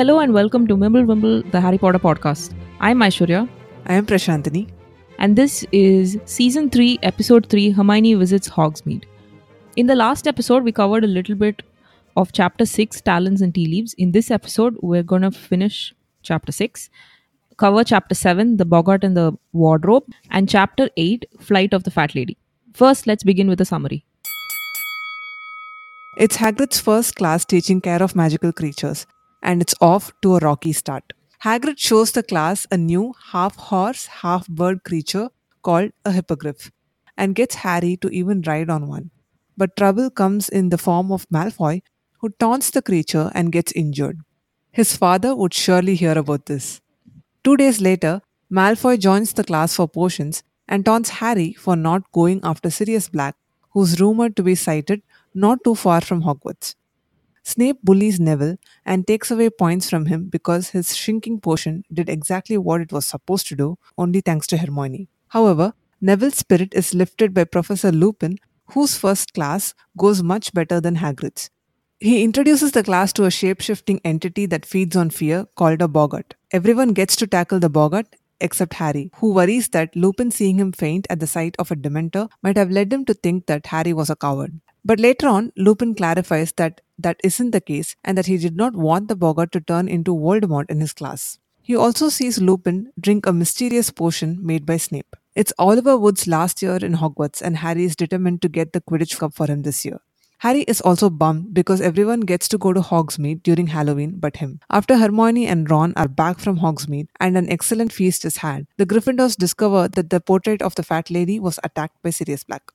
Hello and welcome to Mimble Wimble, the Harry Potter podcast. I'm Aishwarya, I am Prashantini. and this is season 3, episode 3 Hermione Visits Hogsmeade. In the last episode, we covered a little bit of chapter 6, Talons and Tea Leaves. In this episode, we're going to finish chapter 6, cover chapter 7, The Boggart and the Wardrobe, and chapter 8, Flight of the Fat Lady. First, let's begin with a summary. It's Hagrid's first class teaching care of magical creatures, and it's off to a rocky start. Hagrid shows the class a new half horse, half bird creature called a hippogriff, and gets Harry to even ride on one. But trouble comes in the form of Malfoy, who taunts the creature and gets injured. His father would surely hear about this. Two days later, Malfoy joins the class for potions and taunts Harry for not going after Sirius Black, who's rumored to be sighted not too far from Hogwarts. Snape bullies Neville and takes away points from him because his shrinking potion did exactly what it was supposed to do, only thanks to Hermione. However, Neville's spirit is lifted by Professor Lupin, whose first class goes much better than Hagrid's. He introduces the class to a shape shifting entity that feeds on fear called a Boggart. Everyone gets to tackle the Boggart except Harry, who worries that Lupin seeing him faint at the sight of a Dementor might have led him to think that Harry was a coward. But later on, Lupin clarifies that that isn't the case and that he did not want the Boggart to turn into Voldemort in his class. He also sees Lupin drink a mysterious potion made by Snape. It's Oliver Wood's last year in Hogwarts, and Harry is determined to get the Quidditch Cup for him this year. Harry is also bummed because everyone gets to go to Hogsmeade during Halloween but him. After Hermione and Ron are back from Hogsmeade and an excellent feast is had, the Gryffindors discover that the portrait of the fat lady was attacked by Sirius Black.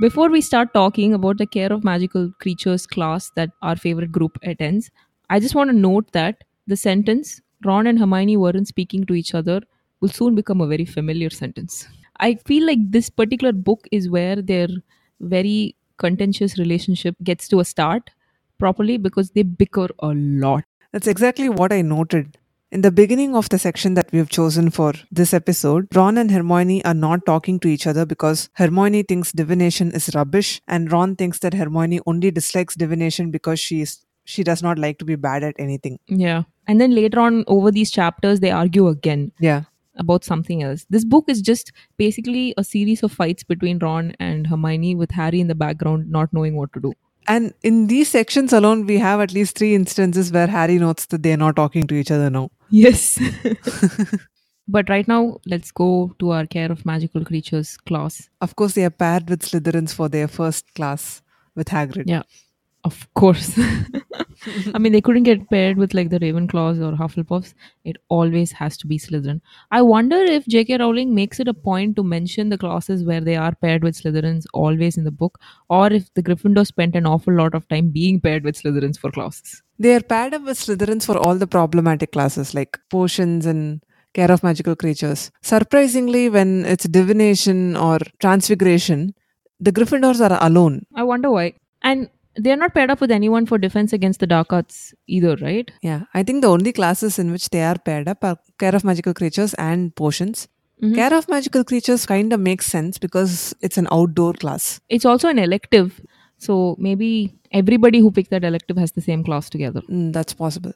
Before we start talking about the care of magical creatures class that our favorite group attends, I just want to note that the sentence Ron and Hermione weren't speaking to each other will soon become a very familiar sentence. I feel like this particular book is where their very contentious relationship gets to a start properly because they bicker a lot. That's exactly what I noted. In the beginning of the section that we have chosen for this episode, Ron and Hermione are not talking to each other because Hermione thinks divination is rubbish and Ron thinks that Hermione only dislikes divination because she is she does not like to be bad at anything. Yeah. And then later on, over these chapters, they argue again Yeah. about something else. This book is just basically a series of fights between Ron and Hermione with Harry in the background not knowing what to do. And in these sections alone, we have at least three instances where Harry notes that they're not talking to each other now. Yes. but right now, let's go to our care of magical creatures class. Of course, they are paired with Slytherins for their first class with Hagrid. Yeah. Of course. I mean, they couldn't get paired with like the Ravenclaws or Hufflepuffs. It always has to be Slytherin. I wonder if J.K. Rowling makes it a point to mention the classes where they are paired with Slytherins always in the book, or if the Gryffindor spent an awful lot of time being paired with Slytherins for classes. They are paired up with Slytherins for all the problematic classes like potions and care of magical creatures. Surprisingly, when it's divination or transfiguration, the Gryffindors are alone. I wonder why. And they're not paired up with anyone for defense against the dark arts either, right? Yeah, I think the only classes in which they are paired up are care of magical creatures and potions. Mhm. Care of magical creatures kind of makes sense because it's an outdoor class. It's also an elective. So maybe everybody who picked that elective has the same class together. Mm, that's possible.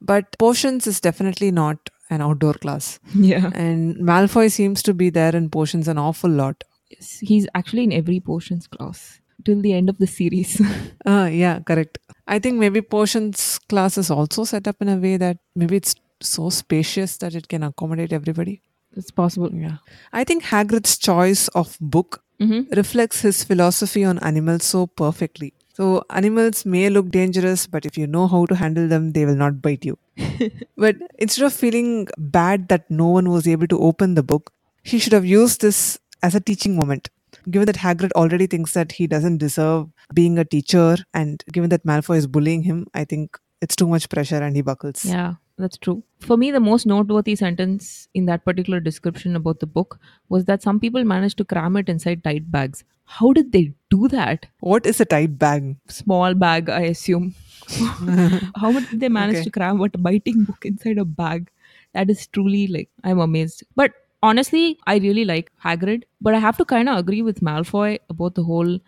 But potions is definitely not an outdoor class. Yeah. And Malfoy seems to be there in potions an awful lot. Yes, he's actually in every potions class till the end of the series. Uh, yeah, correct. I think maybe potions class is also set up in a way that maybe it's so spacious that it can accommodate everybody. it's possible. Yeah. I think Hagrid's choice of book Mm-hmm. reflects his philosophy on animals so perfectly. So, animals may look dangerous, but if you know how to handle them, they will not bite you. but instead of feeling bad that no one was able to open the book, he should have used this as a teaching moment. Given that Hagrid already thinks that he doesn't deserve being a teacher, and given that Malfoy is bullying him, I think it's too much pressure and he buckles. Yeah, that's true. For me, the most noteworthy sentence in that particular description about the book was that some people managed to cram it inside tight bags. How did they do that? What is a tight bag? Small bag, I assume. How did they manage Okay. to cram what a biting book inside a bag? That is truly like I'm amazed. But honestly, I really like Hagrid, but I have to kind of agree with Malfoy about the whole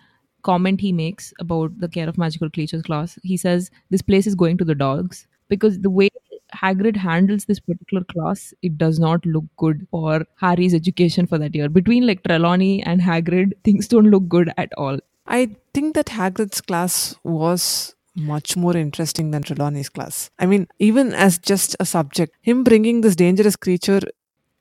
comment he makes about the care of magical creatures class. He says this place is going to the dogs because the way Hagrid handles this particular class, it does not look good for Harry's education for that year. Between like Trelawney and Hagrid, things don't look good at all. I think that Hagrid's class was much more interesting than Trelawney's class. I mean, even as just a subject, him bringing this dangerous creature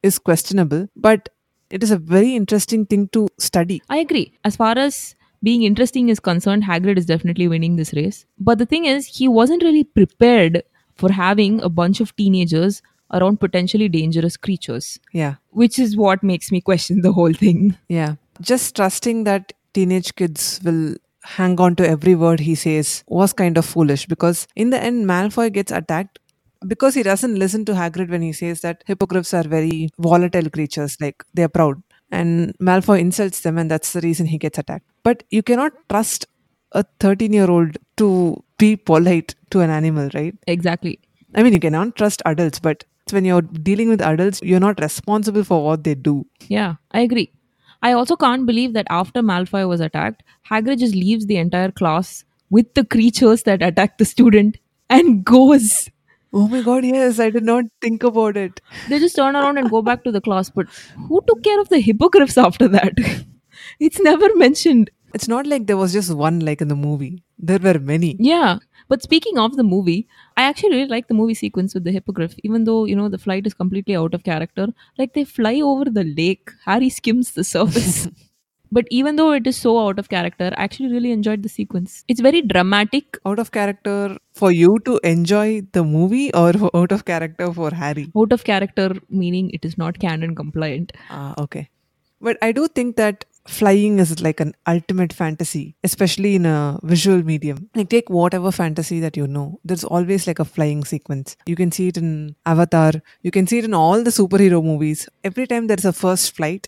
is questionable, but it is a very interesting thing to study. I agree. As far as being interesting is concerned, Hagrid is definitely winning this race. But the thing is, he wasn't really prepared for having a bunch of teenagers around potentially dangerous creatures, Yeah. which is what makes me question the whole thing. Yeah. Just trusting that teenage kids will hang on to every word he says was kind of foolish because in the end, Malfoy gets attacked because he doesn't listen to Hagrid when he says that hippogriffs are very volatile creatures, like they're proud. And Malfoy insults them, and that's the reason he gets attacked. But you cannot trust a 13 year old to be polite to an animal, right? Exactly. I mean, you cannot trust adults, but when you're dealing with adults, you're not responsible for what they do. Yeah, I agree. I also can't believe that after Malfoy was attacked, Hagrid just leaves the entire class with the creatures that attacked the student and goes. Oh my god, yes, I did not think about it. They just turn around and go back to the class. But who took care of the hippogriffs after that? it's never mentioned. It's not like there was just one like in the movie. There were many. Yeah. But speaking of the movie, I actually really like the movie sequence with the hippogriff, even though, you know, the flight is completely out of character. Like they fly over the lake, Harry skims the surface. but even though it is so out of character, I actually really enjoyed the sequence. It's very dramatic, Out of character for you to enjoy the movie or out of character for Harry? out of character meaning it is not canon compliant. Ah, okay. But I do think that flying is like an ultimate fantasy, especially in a visual medium. Like, take whatever fantasy that you know, there's always like a flying sequence. You can see it in Avatar, you can see it in all the superhero movies. Every time there's a first flight,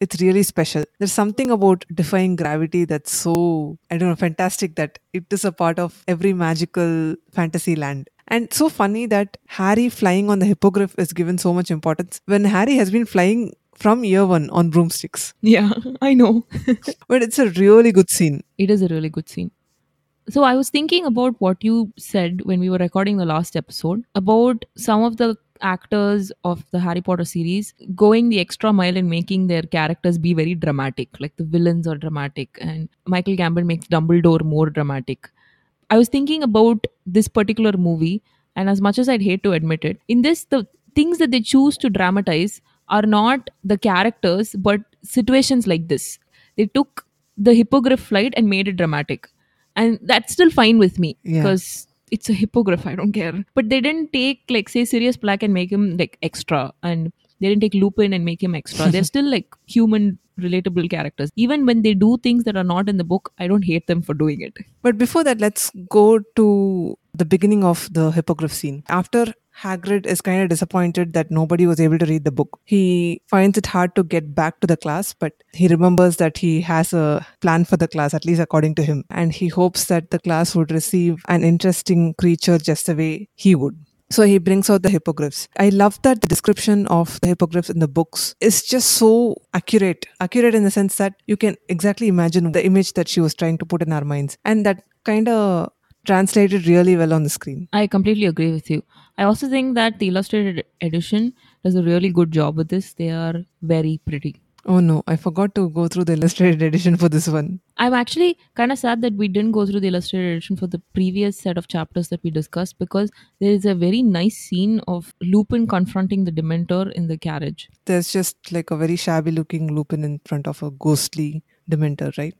it's really special. There's something about defying gravity that's so, I don't know, fantastic that it is a part of every magical fantasy land. And so funny that Harry flying on the hippogriff is given so much importance when Harry has been flying from year one on broomsticks. Yeah, I know. But it's a really good scene. it is a really good scene. So I was thinking about what you said when we were recording the last episode about some of the actors of the Harry Potter series going the extra mile in making their characters be very dramatic. Like the villains are dramatic and Michael Gambon makes Dumbledore more dramatic. I was thinking about this particular movie, and as much as I'd hate to admit it, in this, the things that they choose to dramatize are not the characters, but situations like this. They took the hippogriff flight and made it dramatic. And that's still fine with me because it's a hippogriff. I don't care. But they didn't take, like, say, Sirius Black and make him like extra. And they didn't take Lupin and make him extra. They're still like human, relatable characters. Even when they do things that are not in the book, I don't hate them for doing it. But before that, let's go to the beginning of the hippogriff scene. After Hagrid is kind of disappointed that nobody was able to read the book. He finds it hard to get back to the class, but he remembers that he has a plan for the class, at least according to him. And he hopes that the class would receive an interesting creature just the way he would. So he brings out the hippogriffs. I love that the description of the hippogriffs in the books is just so accurate. Accurate in the sense that you can exactly imagine the image that she was trying to put in our minds. And that kind of translated really well on the screen. I completely agree with you. I also think that the illustrated edition does a really good job with this. They are very pretty. Oh no, I forgot to go through the illustrated edition for this one. I'm actually kind of sad that we didn't go through the illustrated edition for the previous set of chapters that we discussed because there is a very nice scene of Lupin confronting the Dementor in the carriage. There's just like a very shabby looking Lupin in front of a ghostly Dementor, right?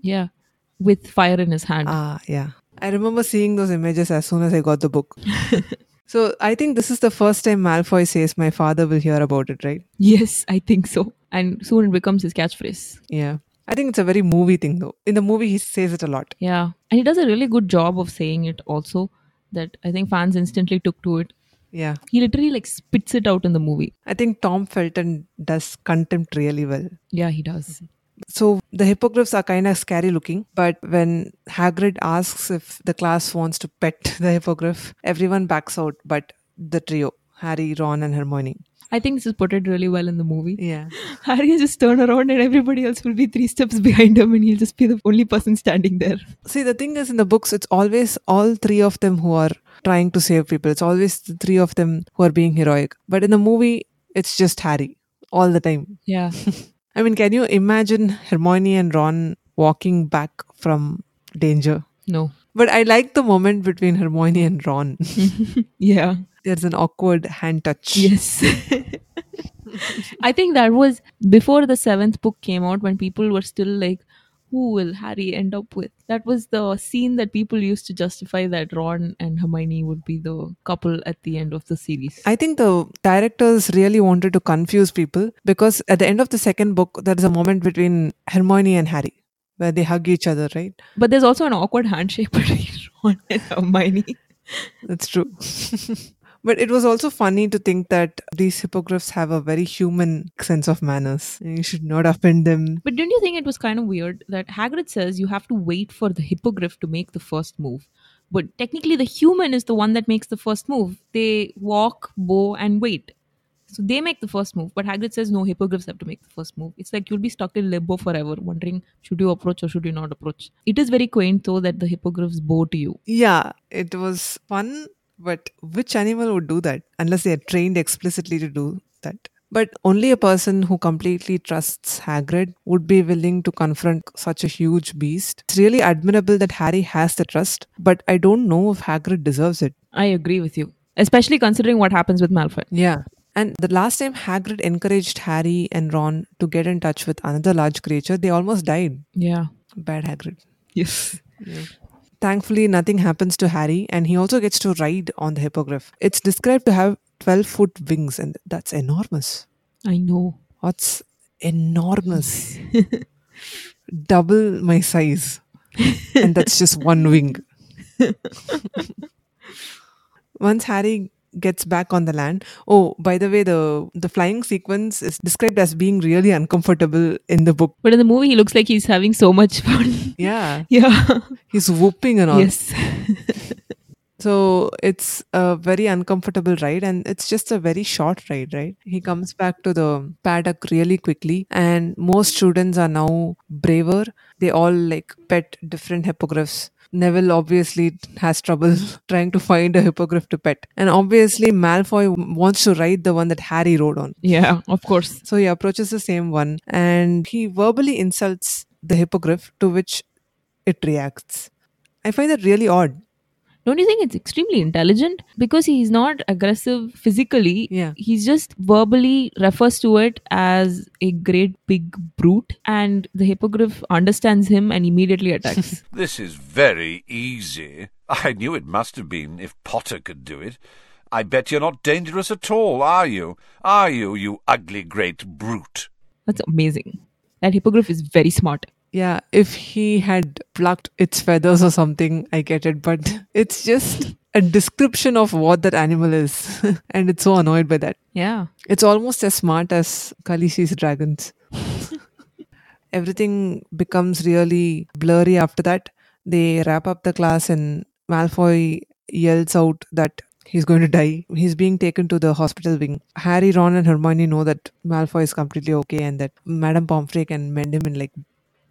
Yeah, with fire in his hand. Ah, yeah. I remember seeing those images as soon as I got the book. so I think this is the first time Malfoy says, My father will hear about it, right? yes, I think so. And soon it becomes his catchphrase. Yeah. I think it's a very movie thing though. In the movie, he says it a lot. Yeah, and he does a really good job of saying it also. That I think fans instantly took to it. Yeah. He literally like spits it out in the movie. I think Tom Felton does contempt really well. Yeah, he does. So the hippogriffs are kind of scary looking, but when Hagrid asks if the class wants to pet the hippogriff, everyone backs out but the trio. Harry, Ron, and Hermione. I think this is portrayed really well in the movie. Yeah. Harry just turn around and everybody else will be three steps behind him and he'll just be the only person standing there. See, the thing is, in the books, it's always all three of them who are trying to save people. It's always the three of them who are being heroic. But in the movie, it's just Harry all the time. Yeah. I mean, can you imagine Hermione and Ron walking back from danger? No. But I like the moment between Hermione and Ron. Yeah. There's an awkward hand touch. Yes. I think that was before the seventh book came out when people were still like, who will Harry end up with? That was the scene that people used to justify that Ron and Hermione would be the couple at the end of the series. I think the directors really wanted to confuse people because at the end of the second book, there is a moment between Hermione and Harry where they hug each other, right? but there's also an awkward handshake between Ron and Hermione. That's true. but it was also funny to think that these hippogriffs have a very human sense of manners. You should not offend them. But didn't you think it was kind of weird that Hagrid says you have to wait for the hippogriff to make the first move? But technically, the human is the one that makes the first move. They walk, bow, and wait. So they make the first move. But Hagrid says no, hippogriffs have to make the first move. It's like you'll be stuck in limbo forever, wondering should you approach or should you not approach. It is very quaint though that the hippogriffs bow to you. Yeah, it was fun, but which animal would do that unless they are trained explicitly to do that? But only a person who completely trusts Hagrid would be willing to confront such a huge beast. It's really admirable that Harry has the trust, but I don't know if Hagrid deserves it. I agree with you, especially considering what happens with Malfoy. Yeah. And the last time Hagrid encouraged Harry and Ron to get in touch with another large creature, they almost died. Yeah. Bad Hagrid. Yes. Thankfully, nothing happens to Harry, and he also gets to ride on the hippogriff. It's described to have 12 foot wings, and that's enormous. I know. What's enormous? Double my size. And that's just one wing. Once Harry gets back on the land. Oh, by the way, the the flying sequence is described as being really uncomfortable in the book. But in the movie, he looks like he's having so much fun. Yeah, yeah. he's whooping and all. Yes. So it's a very uncomfortable ride, and it's just a very short ride, right? He comes back to the paddock really quickly, and most students are now braver. They all like pet different hippogriffs. Neville obviously has trouble trying to find a hippogriff to pet. And obviously, Malfoy wants to ride the one that Harry rode on. Yeah, of course. So he approaches the same one and he verbally insults the hippogriff, to which it reacts. I find that really odd. Don't you think it's extremely intelligent? Because he's not aggressive physically. Yeah. He's just verbally refers to it as a great big brute, and the hippogriff understands him and immediately attacks. This is very easy. I knew it must have been if Potter could do it. I bet you're not dangerous at all, are you? Are you, you ugly great brute? That's amazing. That hippogriff is very smart. Yeah, if he had plucked its feathers or something, I get it, but it's just a description of what that animal is. and it's so annoyed by that. Yeah. It's almost as smart as Khaleesi's dragons. Everything becomes really blurry after that. They wrap up the class, and Malfoy yells out that he's going to die. He's being taken to the hospital wing. Harry, Ron, and Hermione know that Malfoy is completely okay and that Madame Pomfrey can mend him in like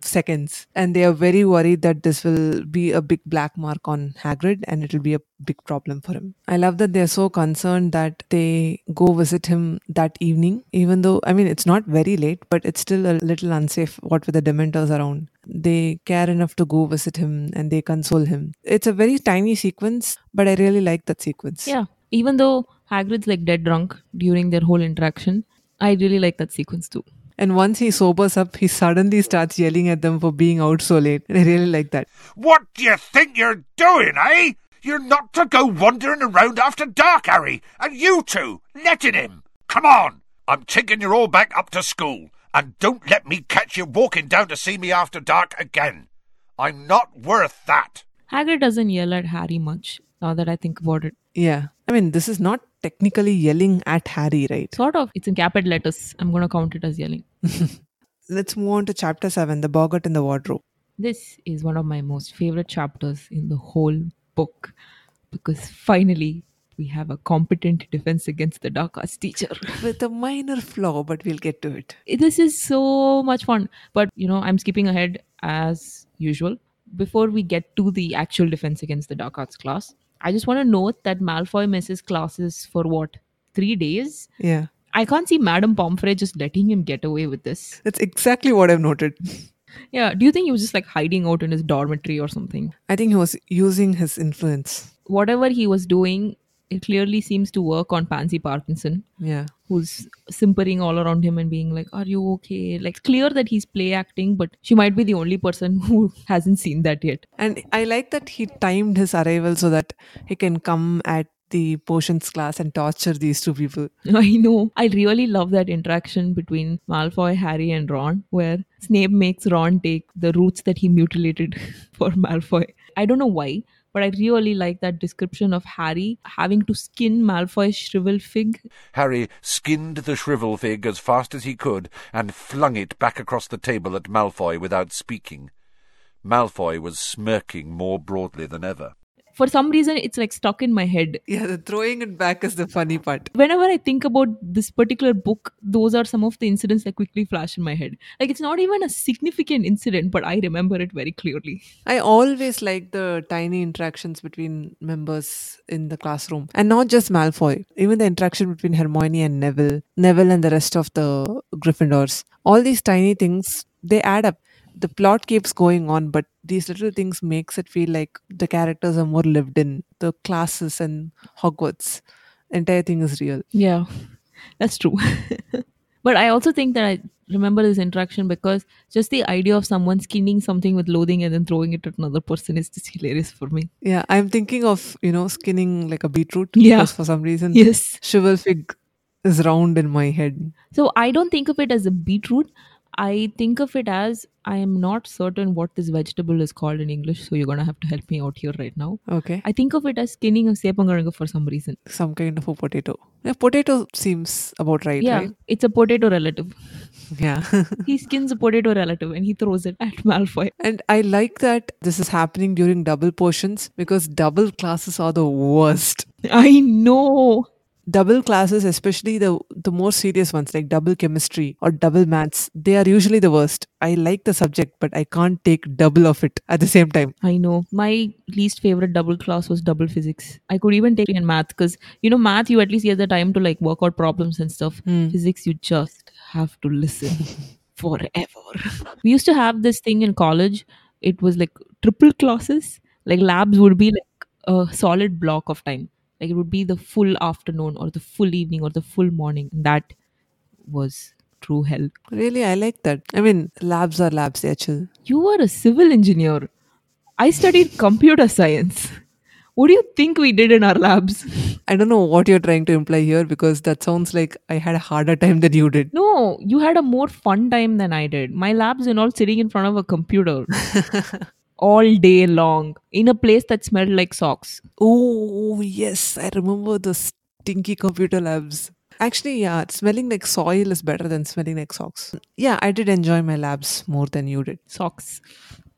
seconds. And they are very worried that this will be a big black mark on Hagrid and it'll be a big problem for him. I love that they're so concerned that they go visit him that evening, even though, I mean, it's not very late, but it's still a little unsafe what with the Dementors around. They care enough to go visit him and they console him. It's a very tiny sequence, but I really like that sequence. Yeah. Even though Hagrid's like dead drunk during their whole interaction, I really like that sequence too. And once he sobers up, he suddenly starts yelling at them for being out so late. And I really like that. What do you think you're doing, eh? You're not to go wandering around after dark, Harry. And you two, letting him. Come on. I'm taking you all back up to school. And don't let me catch you walking down to see me after dark again. I'm not worth that. Hagrid doesn't yell at Harry much, now that I think about it. Yeah. I mean, this is not technically yelling at Harry, right? Sort of. It's in capital letters. I'm going to count it as yelling. Let's move on to chapter 7 The Boggart in the Wardrobe. This is one of my most favorite chapters in the whole book because finally we have a competent defense against the dark arts teacher. With a minor flaw, but we'll get to it. this is so much fun. But you know, I'm skipping ahead as usual. Before we get to the actual defense against the dark arts class, I just want to note that Malfoy misses classes for what three days. Yeah. I can't see Madame Pomfrey just letting him get away with this. That's exactly what I've noted. Yeah, do you think he was just like hiding out in his dormitory or something? I think he was using his influence. Whatever he was doing, it clearly seems to work on Pansy Parkinson. Yeah. who's simpering all around him and being like, Are you okay? Like, clear that he's play acting, but she might be the only person who hasn't seen that yet. And I like that he timed his arrival so that he can come at the potions class and torture these two people. I know. I really love that interaction between Malfoy, Harry, and Ron, where Snape makes Ron take the roots that he mutilated for Malfoy. I don't know why, but I really like that description of Harry having to skin Malfoy's shrivel fig. Harry skinned the shrivel fig as fast as he could and flung it back across the table at Malfoy without speaking. Malfoy was smirking more broadly than ever. For some reason, it's like stuck in my head. Yeah, the throwing it back is the funny part. whenever I think about this particular book, those are some of the incidents that quickly flash in my head. Like it's not even a significant incident, but I remember it very clearly. I always like the tiny interactions between members in the classroom. And not just Malfoy, even the interaction between Hermione and Neville, Neville and the rest of the Gryffindors. All these tiny things, they add up. The plot keeps going on, but these little things makes it feel like the characters are more lived in. The classes and Hogwarts, entire thing is real. Yeah, that's true. but I also think that I remember this interaction because just the idea of someone skinning something with loathing and then throwing it at another person is just hilarious for me. Yeah, I'm thinking of, you know, skinning like a beetroot. Yeah. because for some reason, Yes. shrivel fig is round in my head. So I don't think of it as a beetroot. I think of it as I am not certain what this vegetable is called in English, so you're gonna have to help me out here right now. Okay. I think of it as skinning a sepangaranga for some reason. Some kind of a potato. Yeah, potato seems about right, yeah, right? it's a potato relative. Yeah. He skins a potato relative and he throws it at Malfoy. and I like that this is happening during double potions because double classes are the worst. I know. Double classes, especially the the more serious ones like double chemistry or double maths, they are usually the worst. I like the subject, but I can't take double of it at the same time. I know. My least favorite double class was double physics. I could even take in math because, you know, math, you at least get the time to like work out problems and stuff. Hmm. Physics, you just have to listen forever. we used to have this thing in college. It was like triple classes. Like labs would be like a solid block of time. Like it would be the full afternoon or the full evening or the full morning. That was true hell. Really, I like that. I mean, labs are labs, they're chill. You were a civil engineer. I studied computer science. What do you think we did in our labs? I don't know what you're trying to imply here because that sounds like I had a harder time than you did. No, you had a more fun time than I did. My labs involved sitting in front of a computer all day long in a place that smelled like socks. Oh, yes, I remember the stinky computer labs. Actually, yeah, smelling like soil is better than smelling like socks. Yeah, I did enjoy my labs more than you did. Socks.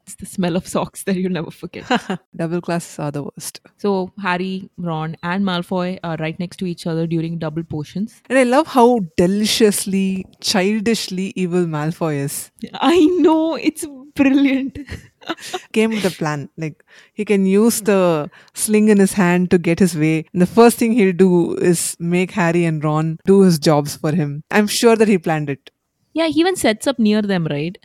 It's the smell of socks that you'll never forget. Double classes are the worst. so, Harry, Ron, and Malfoy are right next to each other during double potions. And I love how deliciously, childishly evil Malfoy is. I know, it's brilliant. Came with a plan. Like, he can use the sling in his hand to get his way. And the first thing he'll do is make Harry and Ron do his jobs for him. I'm sure that he planned it. Yeah, he even sets up near them, right?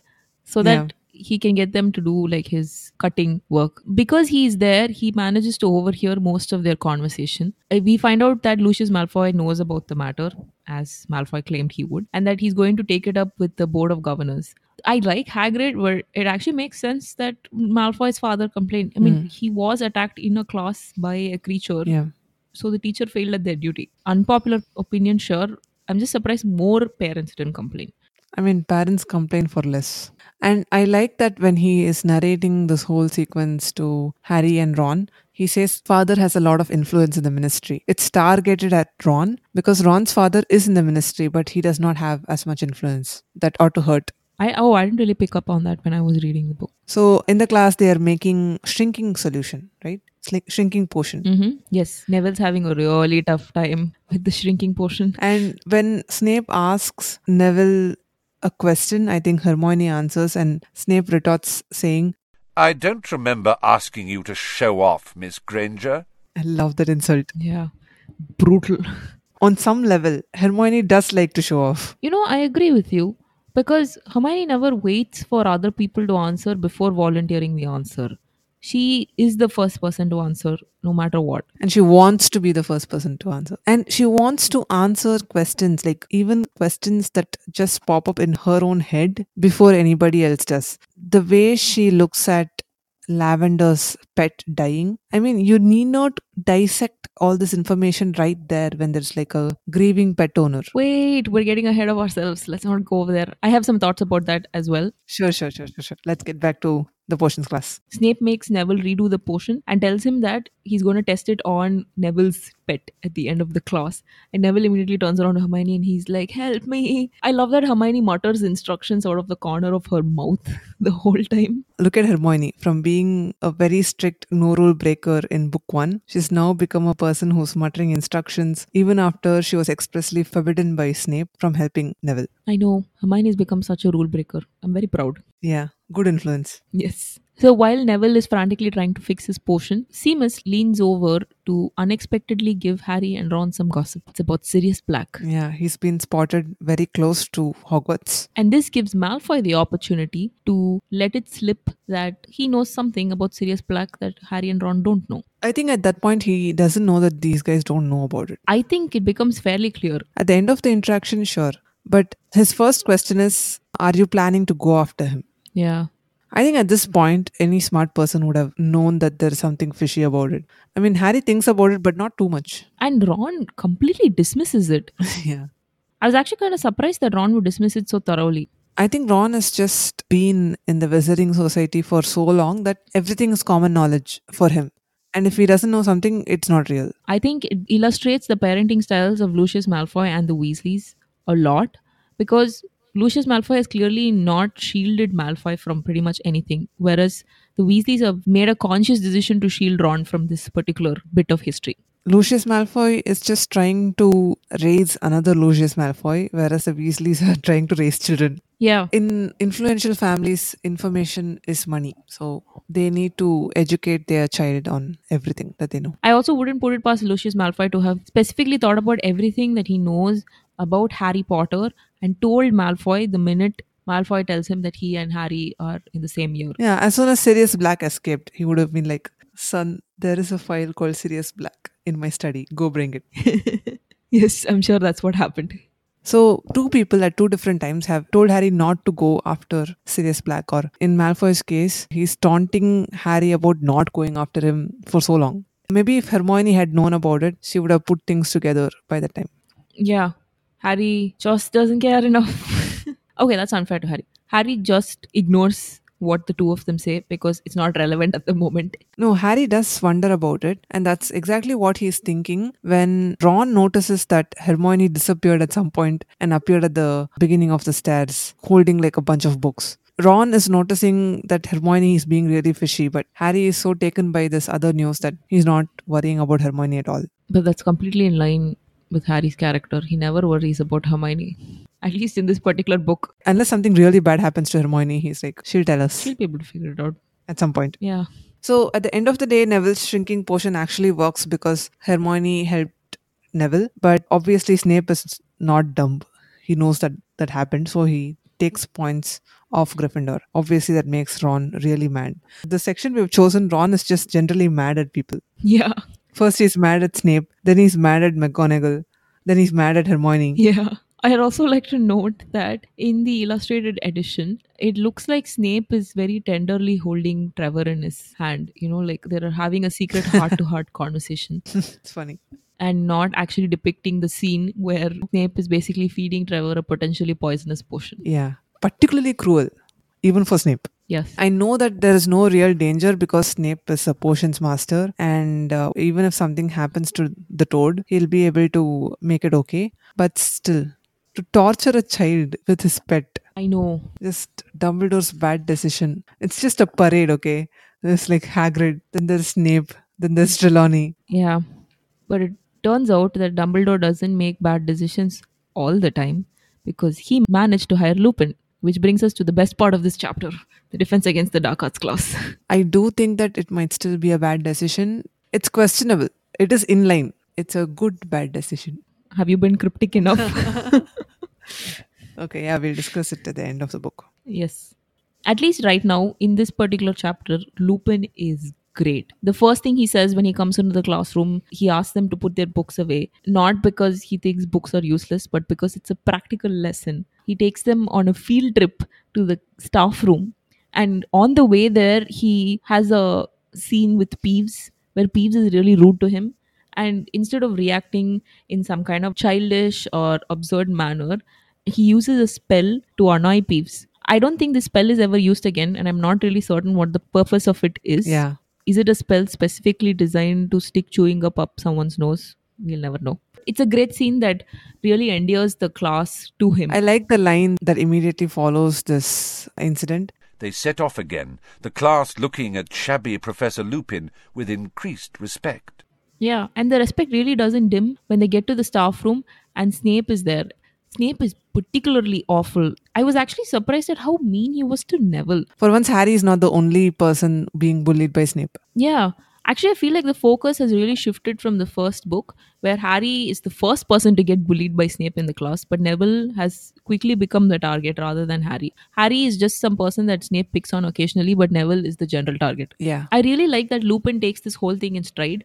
So that he can get them to do like his cutting work. Because he's there, he manages to overhear most of their conversation. Uh, We find out that Lucius Malfoy knows about the matter, as Malfoy claimed he would, and that he's going to take it up with the Board of Governors. I like Hagrid, where it actually makes sense that Malfoy's father complained. I mean, hmm. he was attacked in a class by a creature Yeah. so the teacher failed at their duty. Unpopular opinion, sure. I'm just surprised more parents didn't complain. I mean, parents complain for less. And I like that when he is narrating this whole sequence to Harry and Ron, he says father has a lot of influence in the ministry. It's targeted at Ron because Ron's father is in the ministry, but he does not have as much influence. That ought to hurt. I oh I didn't really pick up on that when I was reading the book. So in the class, they are making shrinking solution, right? sli- shrinking potion. Mm-hmm. Yes, Neville's having a really tough time with the shrinking potion. And when Snape asks Neville a question, I think Hermione answers, and Snape retorts saying, I don't remember asking you to show off, Miss Granger. I love that insult. Yeah, brutal. On some level, Hermione does like to show off. You know, I agree with you because Hermione never waits for other people to answer before volunteering the answer. She is the first person to answer no matter what. And she wants to be the first person to answer. And she wants to answer questions, like even questions that just pop up in her own head before anybody else does. The way she looks at Lavender's pet dying. I mean, you need not dissect all this information right there when there's like a grieving pet owner. Wait, we're getting ahead of ourselves. Let's not go over there. I have some thoughts about that as well. Sure, sure, sure, sure, sure. Let's get back to the potions class. Snape makes Neville redo the potion and tells him that he's going to test it on Neville's pet at the end of the class. And Neville immediately turns around to Hermione and he's like, Help me. I love that Hermione mutters instructions out of the corner of her mouth the whole time. Look at Hermione. From being a very strict no rule breaker in book one, she's now become a person who's muttering instructions even after she was expressly forbidden by Snape from helping Neville. I know, Hermione's become such a rule breaker. I'm very proud. Yeah, good influence. Yes. So while Neville is frantically trying to fix his potion, Seamus leans over to unexpectedly give Harry and Ron some gossip. It's about Sirius Black. Yeah, he's been spotted very close to Hogwarts. And this gives Malfoy the opportunity to let it slip that he knows something about Sirius Black that Harry and Ron don't know. I think at that point he doesn't know that these guys don't know about it. I think it becomes fairly clear. At the end of the interaction, sure. But his first question is Are you planning to go after him? Yeah. I think at this point, any smart person would have known that there's something fishy about it. I mean, Harry thinks about it, but not too much. And Ron completely dismisses it. yeah. I was actually kind of surprised that Ron would dismiss it so thoroughly. I think Ron has just been in the Wizarding Society for so long that everything is common knowledge for him. And if he doesn't know something, it's not real. I think it illustrates the parenting styles of Lucius Malfoy and the Weasleys a lot because Lucius Malfoy has clearly not shielded Malfoy from pretty much anything, whereas the Weasleys have made a conscious decision to shield Ron from this particular bit of history. Lucius Malfoy is just trying to raise another Lucius Malfoy, whereas the Weasleys are trying to raise children. Yeah. In influential families, information is money. So they need to educate their child on everything that they know. I also wouldn't put it past Lucius Malfoy to have specifically thought about everything that he knows about Harry Potter and told Malfoy the minute Malfoy tells him that he and Harry are in the same year. Yeah, as soon as Sirius Black escaped, he would have been like, Son, there is a file called Sirius Black in my study. Go bring it. yes, I'm sure that's what happened. So, two people at two different times have told Harry not to go after Sirius Black, or in Malfoy's case, he's taunting Harry about not going after him for so long. Maybe if Hermione had known about it, she would have put things together by that time. Yeah, Harry just doesn't care enough. okay, that's unfair to Harry. Harry just ignores what the two of them say because it's not relevant at the moment. No, Harry does wonder about it, and that's exactly what he's thinking when Ron notices that Hermione disappeared at some point and appeared at the beginning of the stairs holding like a bunch of books. Ron is noticing that Hermione is being really fishy, but Harry is so taken by this other news that he's not worrying about Hermione at all. But that's completely in line with Harry's character. He never worries about Hermione. At least in this particular book, Unless something really bad happens to Hermione, he's like, she'll tell us she'll be able to figure it out. at some point. Yeah. So at the end of the day, Neville's shrinking potion actually works because Hermione helped Neville, but obviously Snape is not dumb. He knows that that happened, so he takes points off Gryffindor. Obviously, that makes Ron really mad. The section we've chosen, Ron is just generally mad at people. Yeah. First, he's mad at Snape, then he's mad at McGonagall, then he's mad at Hermione. Yeah. I'd also like to note that in the illustrated edition, it looks like Snape is very tenderly holding Trevor in his hand. You know, like they're having a secret heart to heart conversation it's funny. and not actually depicting the scene where Snape is basically feeding Trevor a potentially poisonous potion. Yeah. Particularly cruel, even for Snape. Yes. I know that there is no real danger because Snape is a potions master, and uh, even if something happens to the toad, he'll be able to make it okay. But still, to torture a child with his pet, I know. just Dumbledore's bad decision. It's just a parade, okay? There's like Hagrid, then there's Snape, Then there's Trelawney. Yeah. But it turns out that Dumbledore doesn't make bad decisions all the time because he managed to hire Lupin, which brings us to the best part of this chapter the defense against the dark arts class. I do think that it might still be a bad decision. It's questionable. It is in line. It's a good bad decision. Have you been cryptic enough? Okay, yeah, we'll discuss it at the end of the book. Yes. At least right now, in this particular chapter, Lupin is great. The first thing he says when he comes into the classroom, he asks them to put their books away, not because he thinks books are useless, but because it's a practical lesson. He takes them on a field trip to the staff room, and on the way there, he has a scene with Peeves where Peeves is really rude to him. And instead of reacting in some kind of childish or absurd manner, he uses a spell to annoy Peeves. I don't think this spell is ever used again, and I'm not really certain what the purpose of it is. Yeah. Is it a spell specifically designed to stick chewing up up someone's nose? We'll never know. It's a great scene that really endears the class to him. I like the line that immediately follows this incident. They set off again, the class looking at shabby Professor Lupin with increased respect. yeah, and the respect really doesn't dim when they get to the staff room and Snape is there. Snape is particularly awful. I was actually surprised at how mean he was to Neville. For once, Harry is not the only person being bullied by Snape. Yeah. Actually, I feel like the focus has really shifted from the first book, where Harry is the first person to get bullied by Snape in the class, but Neville has quickly become the target rather than Harry. Harry is just some person that Snape picks on occasionally, but Neville is the general target. Yeah. I really like that Lupin takes this whole thing in stride.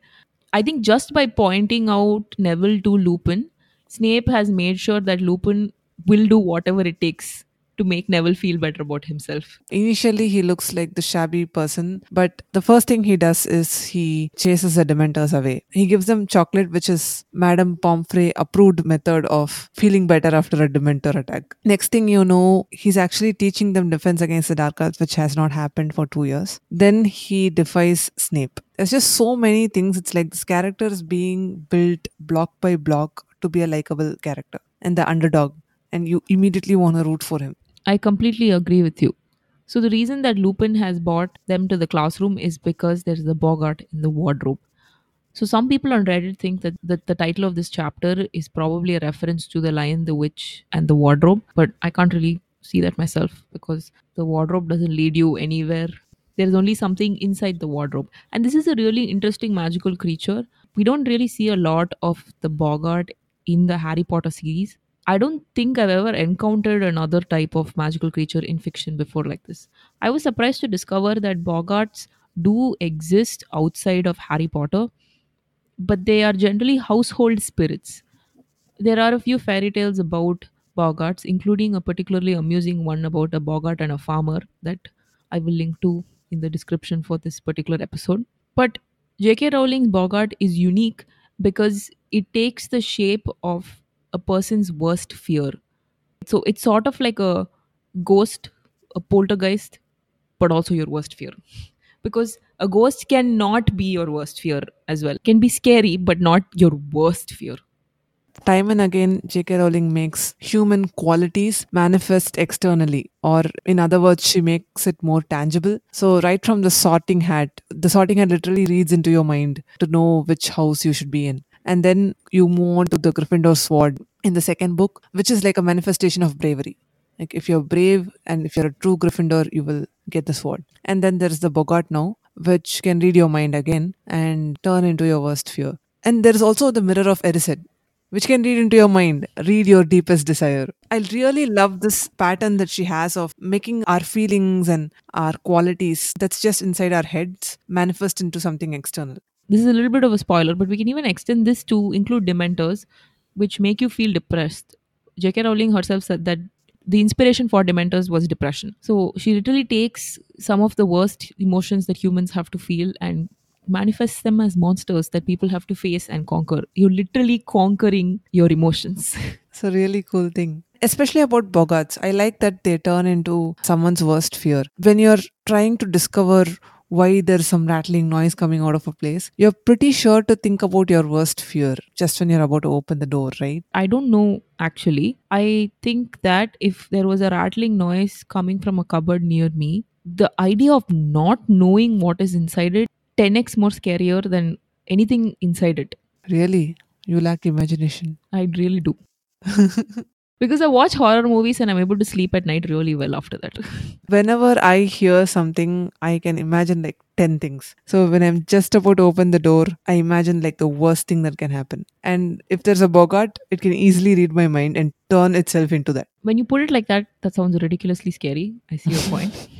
I think just by pointing out Neville to Lupin, Snape has made sure that Lupin will do whatever it takes to make Neville feel better about himself. Initially, he looks like the shabby person, but the first thing he does is he chases the Dementors away. He gives them chocolate, which is Madame Pomfrey approved method of feeling better after a Dementor attack. Next thing you know, he's actually teaching them defense against the Dark Arts, which has not happened for two years. Then he defies Snape. There's just so many things. It's like this character is being built block by block to be a likable character and the underdog, and you immediately want to root for him. I completely agree with you. So the reason that Lupin has brought them to the classroom is because there is a Boggart in the wardrobe. So some people on Reddit think that, that the title of this chapter is probably a reference to the Lion, the Witch, and the wardrobe, but I can't really see that myself because the wardrobe doesn't lead you anywhere. There is only something inside the wardrobe. And this is a really interesting magical creature. We don't really see a lot of the Boggart in the Harry Potter series. I don't think I've ever encountered another type of magical creature in fiction before like this. I was surprised to discover that Boggarts do exist outside of Harry Potter, but they are generally household spirits. There are a few fairy tales about Boggarts, including a particularly amusing one about a Boggart and a farmer that I will link to in the description for this particular episode. But J.K. Rowling's Boggart is unique because it takes the shape of a person's worst fear. So it's sort of like a ghost, a poltergeist, but also your worst fear. Because a ghost cannot be your worst fear as well. Can be scary, but not your worst fear. Time and again, J.K. Rowling makes human qualities manifest externally, or in other words, she makes it more tangible. So, right from the sorting hat, the sorting hat literally reads into your mind to know which house you should be in. And then you move on to the Gryffindor sword in the second book, which is like a manifestation of bravery. Like, if you're brave and if you're a true Gryffindor, you will get the sword. And then there's the Boggart now, which can read your mind again and turn into your worst fear. And there is also the Mirror of Erised, which can read into your mind, read your deepest desire. I really love this pattern that she has of making our feelings and our qualities that's just inside our heads manifest into something external. This is a little bit of a spoiler, but we can even extend this to include dementors, which make you feel depressed. J.K. Rowling herself said that the inspiration for dementors was depression. So she literally takes some of the worst emotions that humans have to feel and manifests them as monsters that people have to face and conquer. You're literally conquering your emotions. It's a really cool thing. Especially about Boggarts. I like that they turn into someone's worst fear. When you're trying to discover why there's some rattling noise coming out of a place, you're pretty sure to think about your worst fear just when you're about to open the door, right? I don't know actually. I think that if there was a rattling noise coming from a cupboard near me, the idea of not knowing what is inside it 10x more scarier than anything inside it. Really? You lack imagination. I really do. because I watch horror movies and I'm able to sleep at night really well after that. Whenever I hear something, I can imagine like 10 things. So when I'm just about to open the door, I imagine like the worst thing that can happen. And if there's a Boggart, it can easily read my mind and turn itself into that. when you put it like that, that sounds ridiculously scary. I see your point.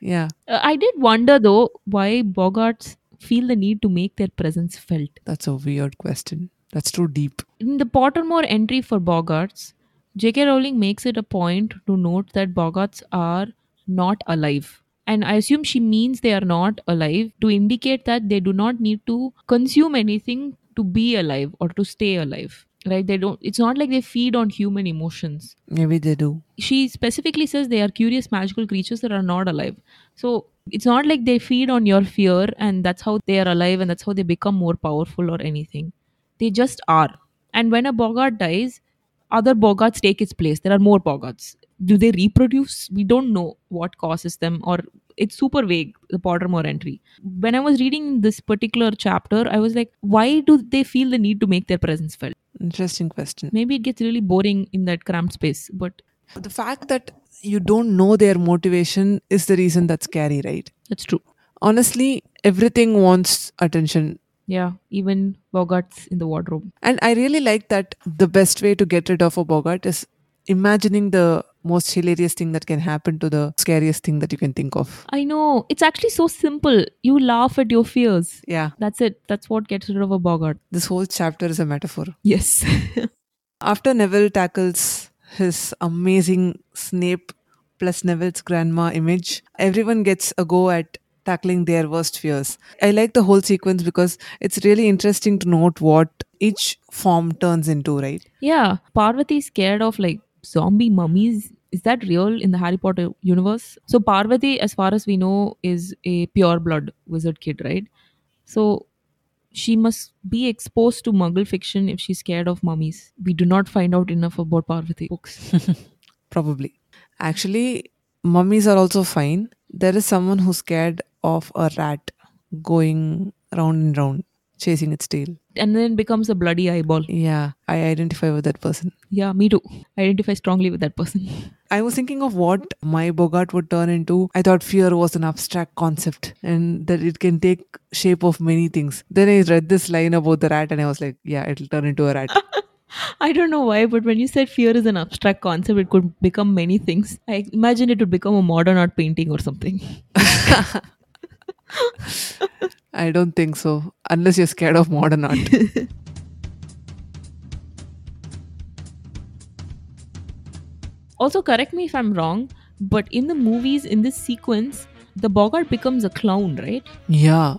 Yeah, Uh, I did wonder though why Boggarts feel the need to make their presence felt. that's a weird question. That's too deep. In the Pottermore entry for Boggarts, J.K. Rowling makes it a point to note that Boggarts are not alive. And I assume she means they are not alive to indicate that they do not need to consume anything to be alive or to stay alive. Right? They don't, it's not like they feed on human emotions. Maybe they do. She specifically says they are curious magical creatures that are not alive. So it's not like they feed on your fear and that's how they are alive and that's how they become more powerful or anything. They just are. And when a Boggart dies, other Boggarts take its place. There are more Boggarts. Do they reproduce? We don't know what causes them, or it's super vague, the Pottermore entry. When I was reading this particular chapter, I was like, why do they feel the need to make their presence felt? Interesting question. Maybe it gets really boring in that cramped space, but The fact that you don't know their motivation is the reason that's scary, right? that's true. Honestly, everything wants attention. Yeah, even Boggarts in the wardrobe. And I really like that the best way to get rid of a Boggart is imagining the most hilarious thing that can happen to the scariest thing that you can think of. I know. It's actually so simple. You laugh at your fears. Yeah, That's it. That's what gets rid of a Boggart. this whole chapter is a metaphor. Yes. After Neville tackles his amazing Snape plus Neville's grandma image, everyone gets a go at tackling their worst fears. I like the whole sequence because it's really interesting to note what each form turns into, right? yeah. Parvati is scared of like zombie mummies. Is that real in the Harry Potter universe? So Parvati, as far as we know, is a pure blood wizard kid, right? So she must be exposed to muggle fiction if she's scared of mummies. We do not find out enough about Parvati books. Probably. Actually, mummies are also fine. There is someone who's scared of a rat going round and round, chasing its tail. and then becomes a bloody eyeball. Yeah, I identify with that person. Yeah, me too. I identify strongly with that person. I was thinking of what my Boggart would turn into. I thought fear was an abstract concept and that it can take shape of many things. Then I read this line about the rat and I was like, yeah, it'll turn into a rat. I don't know why, but when you said fear is an abstract concept, it could become many things. I imagine it would become a modern art painting or something. I don't think so, unless you're scared of modern art. Also, correct me if I'm wrong, but in the movies, in this sequence, the Boggart becomes a clown, right? yeah,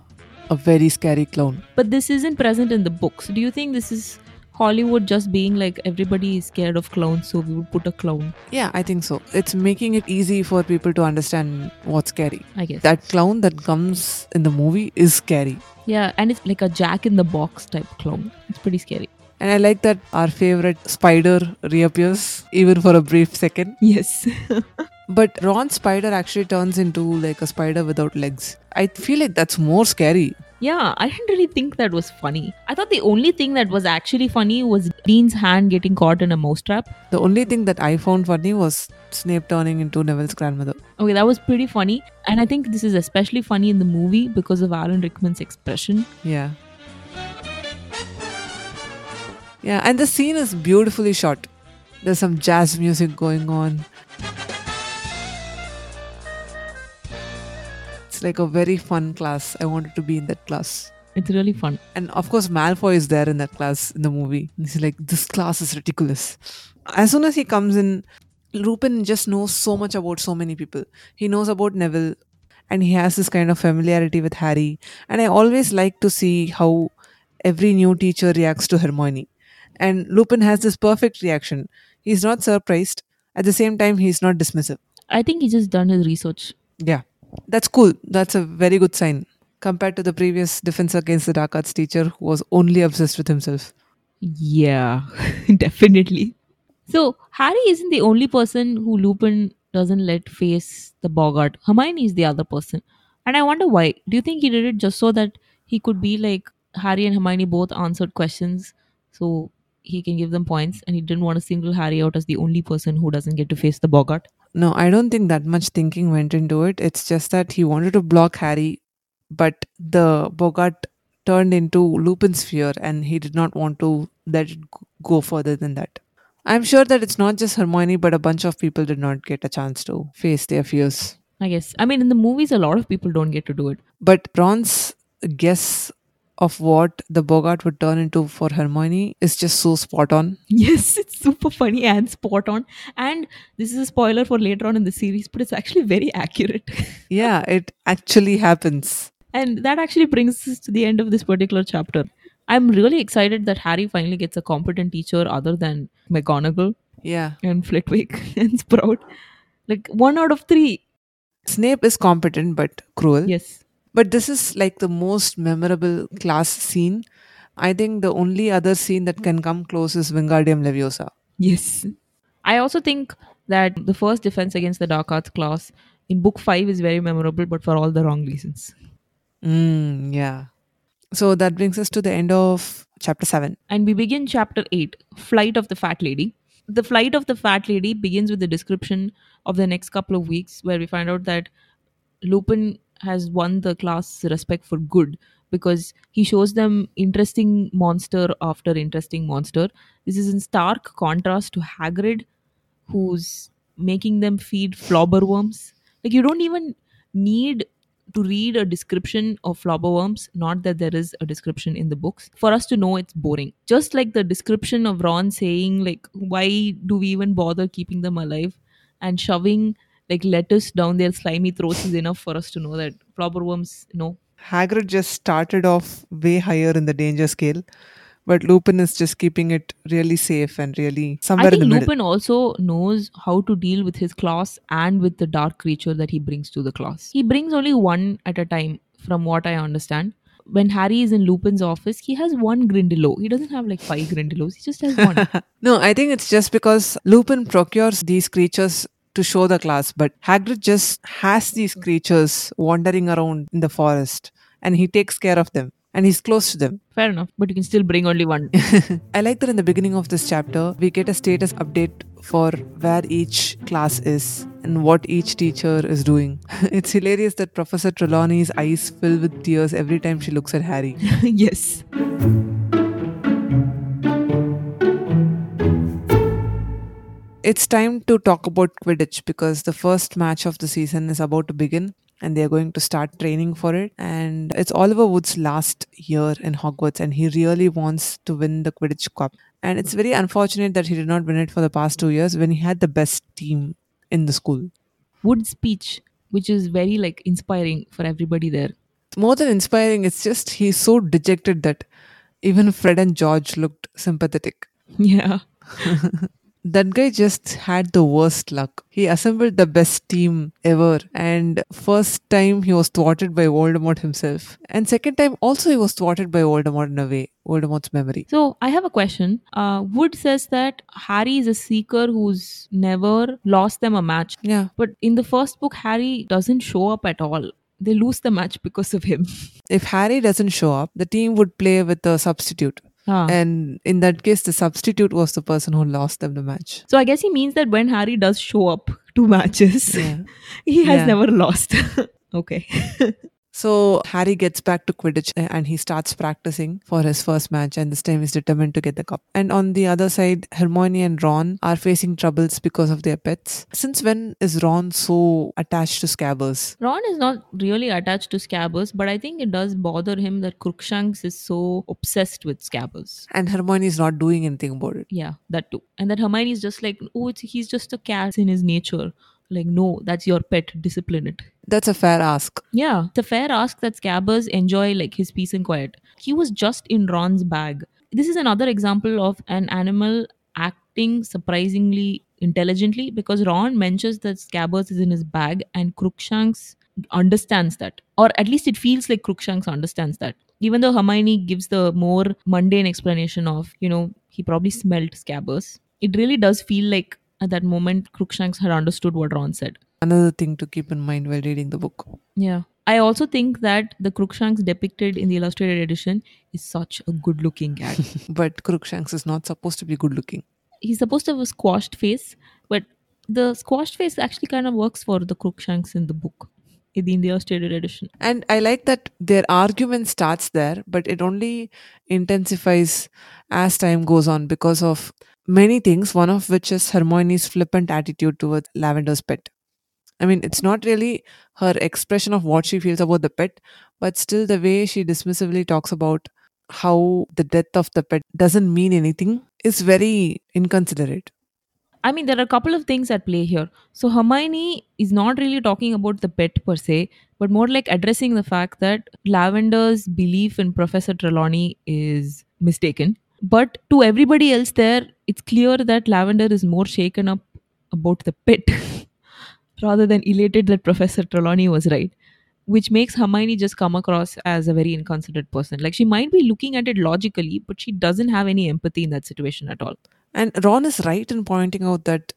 a very scary clown. But this isn't present in the books. Do you think this is Hollywood just being like everybody is scared of clowns, so we would put a clown? Yeah, I think so. It's making it easy for people to understand what's scary. I guess. That clown that comes in the movie is scary. yeah, and it's like a jack in the box type clown. It's pretty scary. And I like that our favorite spider reappears, even for a brief second. Yes. But Ron's spider actually turns into like a spider without legs. I feel like that's more scary. Yeah, I didn't really think that was funny. I thought the only thing that was actually funny was Dean's hand getting caught in a mousetrap. The only thing that I found funny was Snape turning into Neville's grandmother. Okay, that was pretty funny. And I think this is especially funny in the movie because of Alan Rickman's expression. Yeah. Yeah, and the scene is beautifully shot. There's some jazz music going on. Like a very fun class. I wanted to be in that class. It's really fun. And of course, Malfoy is there in that class in the movie. And he's like, this class is ridiculous. As soon as he comes in, Lupin just knows so much about so many people. He knows about Neville and he has this kind of familiarity with Harry. And I always like to see how every new teacher reacts to Hermione. And Lupin has this perfect reaction. He's not surprised. At the same time, he's not dismissive. I think he's just done his research. Yeah, that's cool. That's a very good sign compared to the previous Defense Against the Dark Arts teacher who was only obsessed with himself. Yeah, definitely. So, Harry isn't the only person who Lupin doesn't let face the Boggart. Hermione is the other person. And I wonder why. Do you think he did it just so that he could be like Harry and Hermione both answered questions so he can give them points and he didn't want to single Harry out as the only person who doesn't get to face the Boggart? No, I don't think that much thinking went into it. It's just that he wanted to block Harry, but the Boggart turned into Lupin's fear and he did not want to let it go further than that. I'm sure that it's not just Hermione, but a bunch of people did not get a chance to face their fears. I guess. I mean, in the movies, a lot of people don't get to do it. But Ron's guess of what the Boggart would turn into for Hermione is just so spot on. Yes, it's super funny and spot on. And this is a spoiler for later on in the series, but it's actually very accurate. Yeah, it actually happens. and that actually brings us to the end of this particular chapter. I'm really excited that Harry finally gets a competent teacher other than McGonagall Yeah. and Flitwick and Sprout. Like one out of three. Snape is competent but cruel. Yes. But this is like the most memorable class scene. I think the only other scene that can come close is Wingardium Leviosa. Yes. I also think that the first defense against the Dark Arts class in book five is very memorable, but for all the wrong reasons. Mm, yeah. So that brings us to the end of chapter 7. And we begin chapter 8 Flight of the Fat Lady. The flight of the Fat Lady begins with the description of the next couple of weeks, where we find out that Lupin has won the class respect for good because he shows them interesting monster after interesting monster. This is in stark contrast to Hagrid, who's making them feed flobberworms. Like, you don't even need to read a description of flobberworms, not that there is a description in the books, for us to know it's boring. Just like the description of Ron saying, like, why do we even bother keeping them alive? And shoving like lettuce down their slimy throats is enough for us to know that flobberworms, no. Hagrid just started off way higher in the danger scale, but Lupin is just keeping it really safe and really somewhere I think in the middle. Lupin also knows how to deal with his class and with the dark creature that he brings to the class. He brings only one at a time, from what I understand. When Harry is in Lupin's office, he has one Grindylow. He doesn't have like five Grindylows. He just has one. No, I think it's just because Lupin procures these creatures to show the class, but Hagrid just has these creatures wandering around in the forest and he takes care of them and he's close to them. Fair enough, but you can still bring only one. I like that in the beginning of this chapter, we get a status update for where each class is and what each teacher is doing. it's hilarious that Professor Trelawney's eyes fill with tears every time she looks at Harry. yes. It's time to talk about Quidditch because the first match of the season is about to begin and they're going to start training for it. And it's Oliver Wood's last year in Hogwarts and he really wants to win the Quidditch Cup. And it's very unfortunate that he did not win it for the past two years when he had the best team in the school. Wood's speech, which is very like inspiring for everybody there. More than inspiring, it's just he's so dejected that even Fred and George looked sympathetic. Yeah. that guy just had the worst luck. He assembled the best team ever, and first time he was thwarted by Voldemort himself, and second time also he was thwarted by Voldemort in a way, Voldemort's memory. So I have a question. Uh, Wood says that Harry is a seeker who's never lost them a match. Yeah, But in the first book, Harry doesn't show up at all. They lose the match because of him. if Harry doesn't show up, the team would play with a substitute, Ah. and in that case, the substitute was the person who lost them the match. So I guess he means that when Harry does show up to matches, Yeah. he has Yeah. never lost. okay. So Harry gets back to Quidditch uh, and he starts practicing for his first match and this time he's determined to get the cup. And on the other side, Hermione and Ron are facing troubles because of their pets. Since when is Ron so attached to Scabbers? Ron is not really attached to Scabbers, but I think it does bother him that Crookshanks is so obsessed with Scabbers. And Hermione is not doing anything about it. Yeah, that too. And that Hermione is just like, oh, it's, he's just a cat in his nature. Like, no, that's your pet. Discipline it. That's a fair ask. Yeah, it's a fair ask that Scabbers enjoy like his peace and quiet. He was just in Ron's bag. This is another example of an animal acting surprisingly intelligently because Ron mentions that Scabbers is in his bag and Crookshanks understands that. Or at least it feels like Crookshanks understands that. Even though Hermione gives the more mundane explanation of, you know, he probably smelled Scabbers, it really does feel like at that moment Crookshanks had understood what Ron said. another thing to keep in mind while reading the book. Yeah. I also think that the Crookshanks depicted in the illustrated edition is such a good looking guy. But Crookshanks is not supposed to be good looking. He's supposed to have a squashed face, but the squashed face actually kind of works for the Crookshanks in the book, in the illustrated edition. And I like that their argument starts there, but it only intensifies as time goes on because of many things, one of which is Hermione's flippant attitude towards Lavender's pet. I mean, it's not really her expression of what she feels about the pet, but still the way she dismissively talks about how the death of the pet doesn't mean anything is very inconsiderate. I mean, there are a couple of things at play here. So, Hermione is not really talking about the pet per se, but more like addressing the fact that Lavender's belief in Professor Trelawney is mistaken. But to everybody else there, it's clear that Lavender is more shaken up about the pet rather than elated that Professor Trelawney was right, which makes Hermione just come across as a very inconsiderate person. Like, she might be looking at it logically, but she doesn't have any empathy in that situation at all. And Ron is right in pointing out that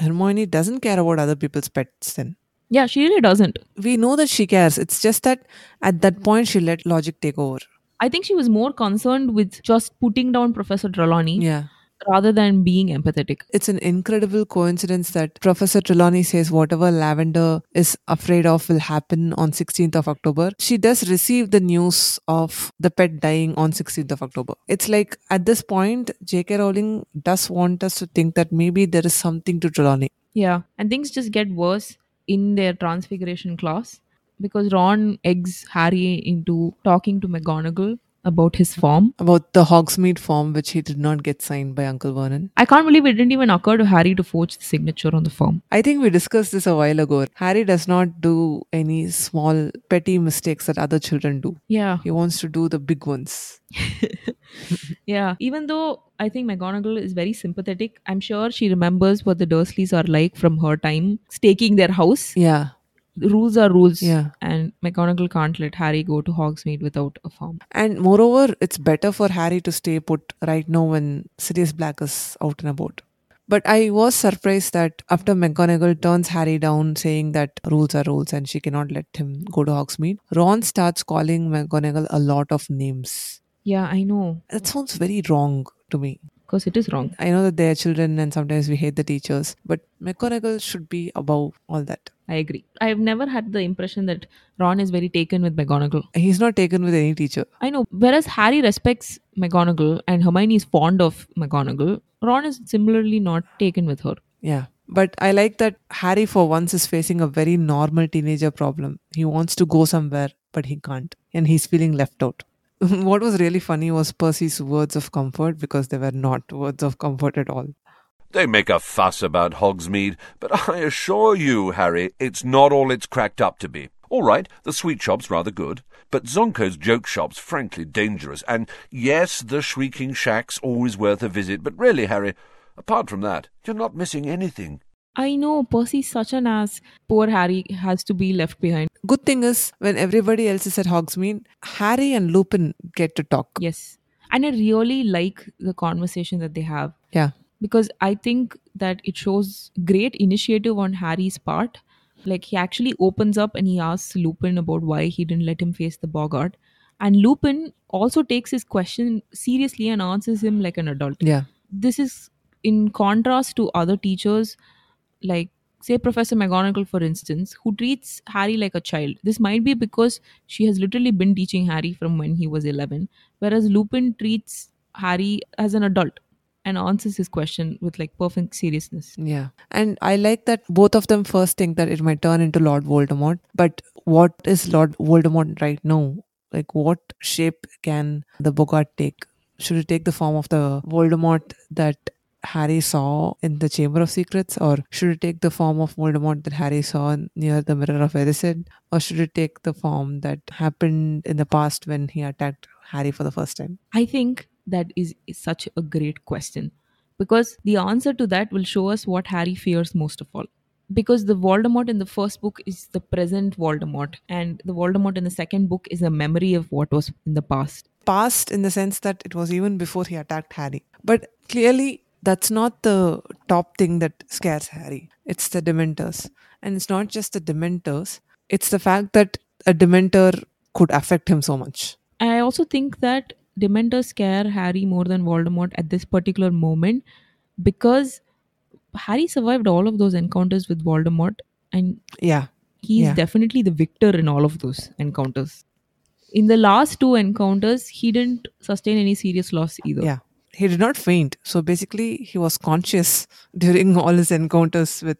Hermione doesn't care about other people's pets then. Yeah, she really doesn't. We know that she cares. It's just that at that point she let logic take over. I think she was more concerned with just putting down Professor Trelawney Yeah. rather than being empathetic. It's an incredible coincidence that Professor Trelawney says whatever Lavender is afraid of will happen on 16th of October. She does receive the news of the pet dying on 16th of October. It's like at this point, J.K. Rowling does want us to think that maybe there is something to Trelawney. Yeah, and things just get worse in their transfiguration class because Ron eggs Harry into talking to McGonagall about his form. About the Hogsmeade form, which he did not get signed by Uncle Vernon. I can't believe it didn't even occur to Harry to forge the signature on the form. I think we discussed this a while ago. Harry does not do any small petty mistakes that other children do. Yeah, He wants to do the big ones. yeah. Even though I think McGonagall is very sympathetic, I'm sure she remembers what the Dursleys are like from her time staking their house. Yeah. Rules are rules. Yeah. And McGonagall can't let Harry go to Hogsmeade without a form. And moreover, it's better for Harry to stay put right now when Sirius Black is out and about. But I was surprised that after McGonagall turns Harry down, saying that rules are rules and she cannot let him go to Hogsmeade, Ron starts calling McGonagall a lot of names. Yeah, I know. That sounds very wrong to me. Because it is wrong. I know that they are children and sometimes we hate the teachers, but McGonagall should be above all that. I agree. I've never had the impression that Ron is very taken with McGonagall. He's not taken with any teacher. I know. Whereas Harry respects McGonagall and Hermione is fond of McGonagall, Ron is similarly not taken with her. Yeah. But I like that Harry, for once, is facing a very normal teenager problem. He wants to go somewhere, but he can't. And he's feeling left out. what was really funny was Percy's words of comfort because they were not words of comfort at all. They make a fuss about Hogsmeade, but I assure you, Harry, it's not all it's cracked up to be. All right, the sweet shop's rather good, but Zonko's joke shop's frankly dangerous, and yes, the Shrieking Shack's always worth a visit, but really, Harry, apart from that, you're not missing anything. I know Percy's such an ass. Poor Harry has to be left behind. Good thing is, when everybody else is at Hogsmeade, Harry and Lupin get to talk. Yes. And I really like the conversation that they have Yeah. Because I think that it shows great initiative on Harry's part. Like he actually opens up and he asks Lupin about why he didn't let him face the Boggart. And Lupin also takes his question seriously and answers him like an adult. Yeah. This is in contrast to other teachers, like say Professor McGonagall, for instance, who treats Harry like a child. This might be because she has literally been teaching Harry from when he was 11, whereas Lupin treats Harry as an adult and answers his question with like perfect seriousness. Yeah. And I like that both of them first think that it might turn into Lord Voldemort. But what is Lord Voldemort right now? Like, what shape can the Boggart take? Should it take the form of the Voldemort that Harry saw in the Chamber of Secrets? Or should it take the form of Voldemort that Harry saw near the Mirror of Erised? Or should it take the form that happened in the past when he attacked Harry for the first time? I think that is, is such a great question because the answer to that will show us what Harry fears most of all. Because the Voldemort in the first book is the present Voldemort, and the Voldemort in the second book is a memory of what was in the past. past in the sense that it was even before he attacked Harry. But clearly, that's not the top thing that scares Harry. It's the Dementors. And it's not just the Dementors, it's the fact that a Dementor could affect him so much. I also think that Dementors scare Harry more than Voldemort at this particular moment because Harry survived all of those encounters with Voldemort and Yeah. he's Yeah. definitely the victor in all of those encounters. In the last two encounters, he didn't sustain any serious loss either. Yeah. He did not faint. So basically, he was conscious during all his encounters with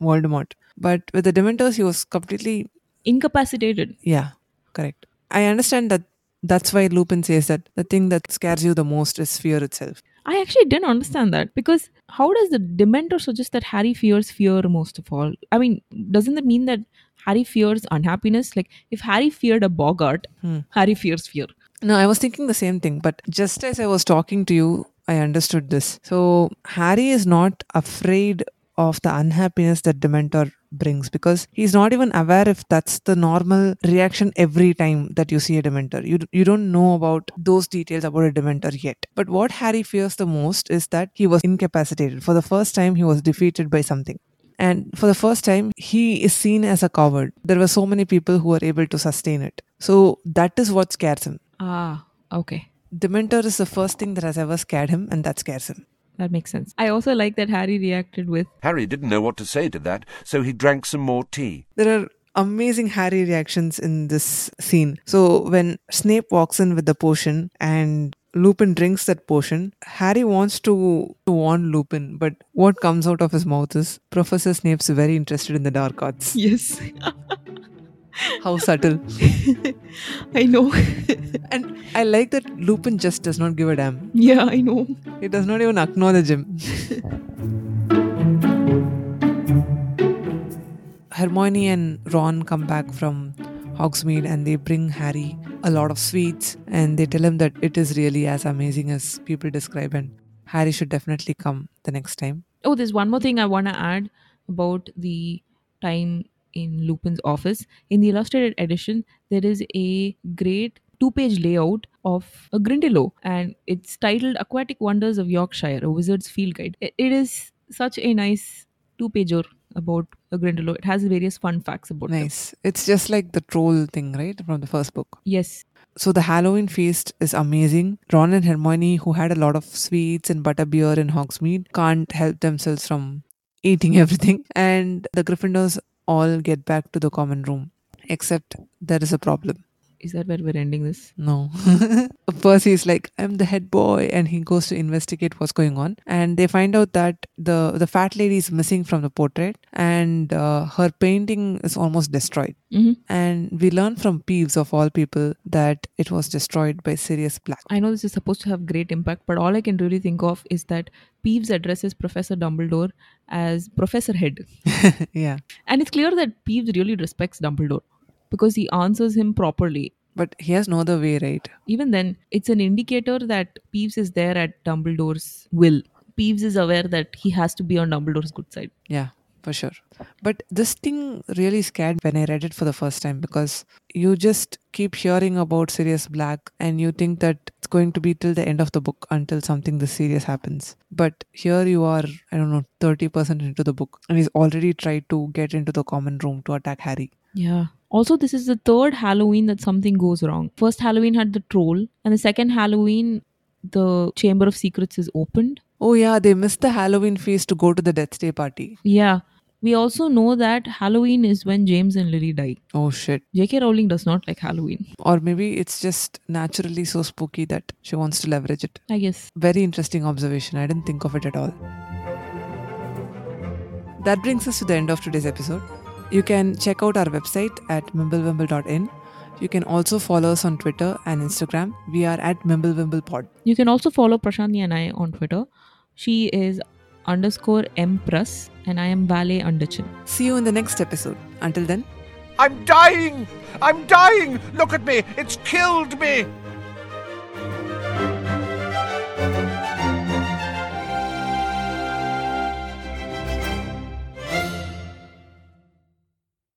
Voldemort. But with the Dementors, he was completely Incapacitated. Yeah, correct. I understand that that's why Lupin says that the thing that scares you the most is fear itself. I actually didn't understand that because how does the Dementor suggest that Harry fears fear most of all? I mean, doesn't that mean that Harry fears unhappiness? Like, if Harry feared a Boggart, hmm. Harry fears fear. No, I was thinking the same thing, but just as I was talking to you, I understood this. So, Harry is not afraid of the unhappiness that Dementor brings because he's not even aware if that's the normal reaction every time that you see a Dementor. You, you don't know about those details about a Dementor yet. But what Harry fears the most is that he was incapacitated. For the first time, he was defeated by something. And for the first time, he is seen as a coward. There were so many people who were able to sustain it. So that is what scares him. Ah, okay. Dementor is the first thing that has ever scared him, and that scares him. That makes sense. I also like that Harry reacted with, Harry didn't know what to say to that, so he drank some more tea. There are amazing Harry reactions in this scene. So when Snape walks in with the potion and Lupin drinks that potion, Harry wants to, to warn Lupin, but what comes out of his mouth is Professor Snape's very interested in the dark arts. Yes, How subtle. I know. And I like that Lupin just does not give a damn. yeah, I know. He does not even acknowledge him. Hermione and Ron come back from Hogsmeade and they bring Harry a lot of sweets and they tell him that it is really as amazing as people describe and Harry should definitely come the next time. Oh, there's one more thing I want to add about the time in Lupin's office. In the illustrated edition, there is a great two page layout of a Grindylow and it's titled Aquatic Wonders of Yorkshire, a Wizard's Field Guide. It- it is such a nice two pager about a Grindylow. It has various fun facts about them. Nice. It's just like the troll thing, right? From the first book. Yes. So the Halloween feast is amazing. Ron and Hermione, who had a lot of sweets and butterbeer in Hogsmeade, can't help themselves from eating everything. And the Gryffindors all get back to the common room. Except there is a problem. Is that where we're ending this? No. Percy is like, I'm the head boy, and he goes to investigate what's going on. And they find out that the the fat lady is missing from the portrait, and uh, her painting is almost destroyed. hmm And we learn from Peeves, of all people, that it was destroyed by Sirius Black. I know this is supposed to have great impact, but all I can really think of is that Peeves addresses Professor Dumbledore as Professor Head. yeah. And it's clear that Peeves really respects Dumbledore because he answers him properly. But he has no other way, right? Even then, it's an indicator that Peeves is there at Dumbledore's will. Peeves is aware that he has to be on Dumbledore's good side. Yeah, for sure. But this thing really scared when I read it for the first time because you just keep hearing about Sirius Black and you think that it's going to be till the end of the book until something this serious happens. But here you are, I don't know, 30% into the book and he's already tried to get into the common room to attack Harry. Yeah. Also, this is the third Halloween that something goes wrong. First Halloween had the troll, and the second Halloween, the Chamber of Secrets is opened. Oh, yeah, they missed the Halloween feast to go to the Death Day party. Yeah. We also know that Halloween is when James and Lily die. Oh, shit. J.K. Rowling does not like Halloween, Or maybe it's just naturally so spooky that she wants to leverage it. I guess. Very interesting observation. I didn't think of it at all. That brings us to the end of today's episode. You can check out our website at mimblewimble.in. You can also follow us on Twitter and Instagram. We are at mimblewimblepod. You can also follow Prashanti and I on Twitter. She is underscore empress and I am Valet Underchin. See you in the next episode. Until then, I'm dying! I'm dying! Look at me! It's killed me!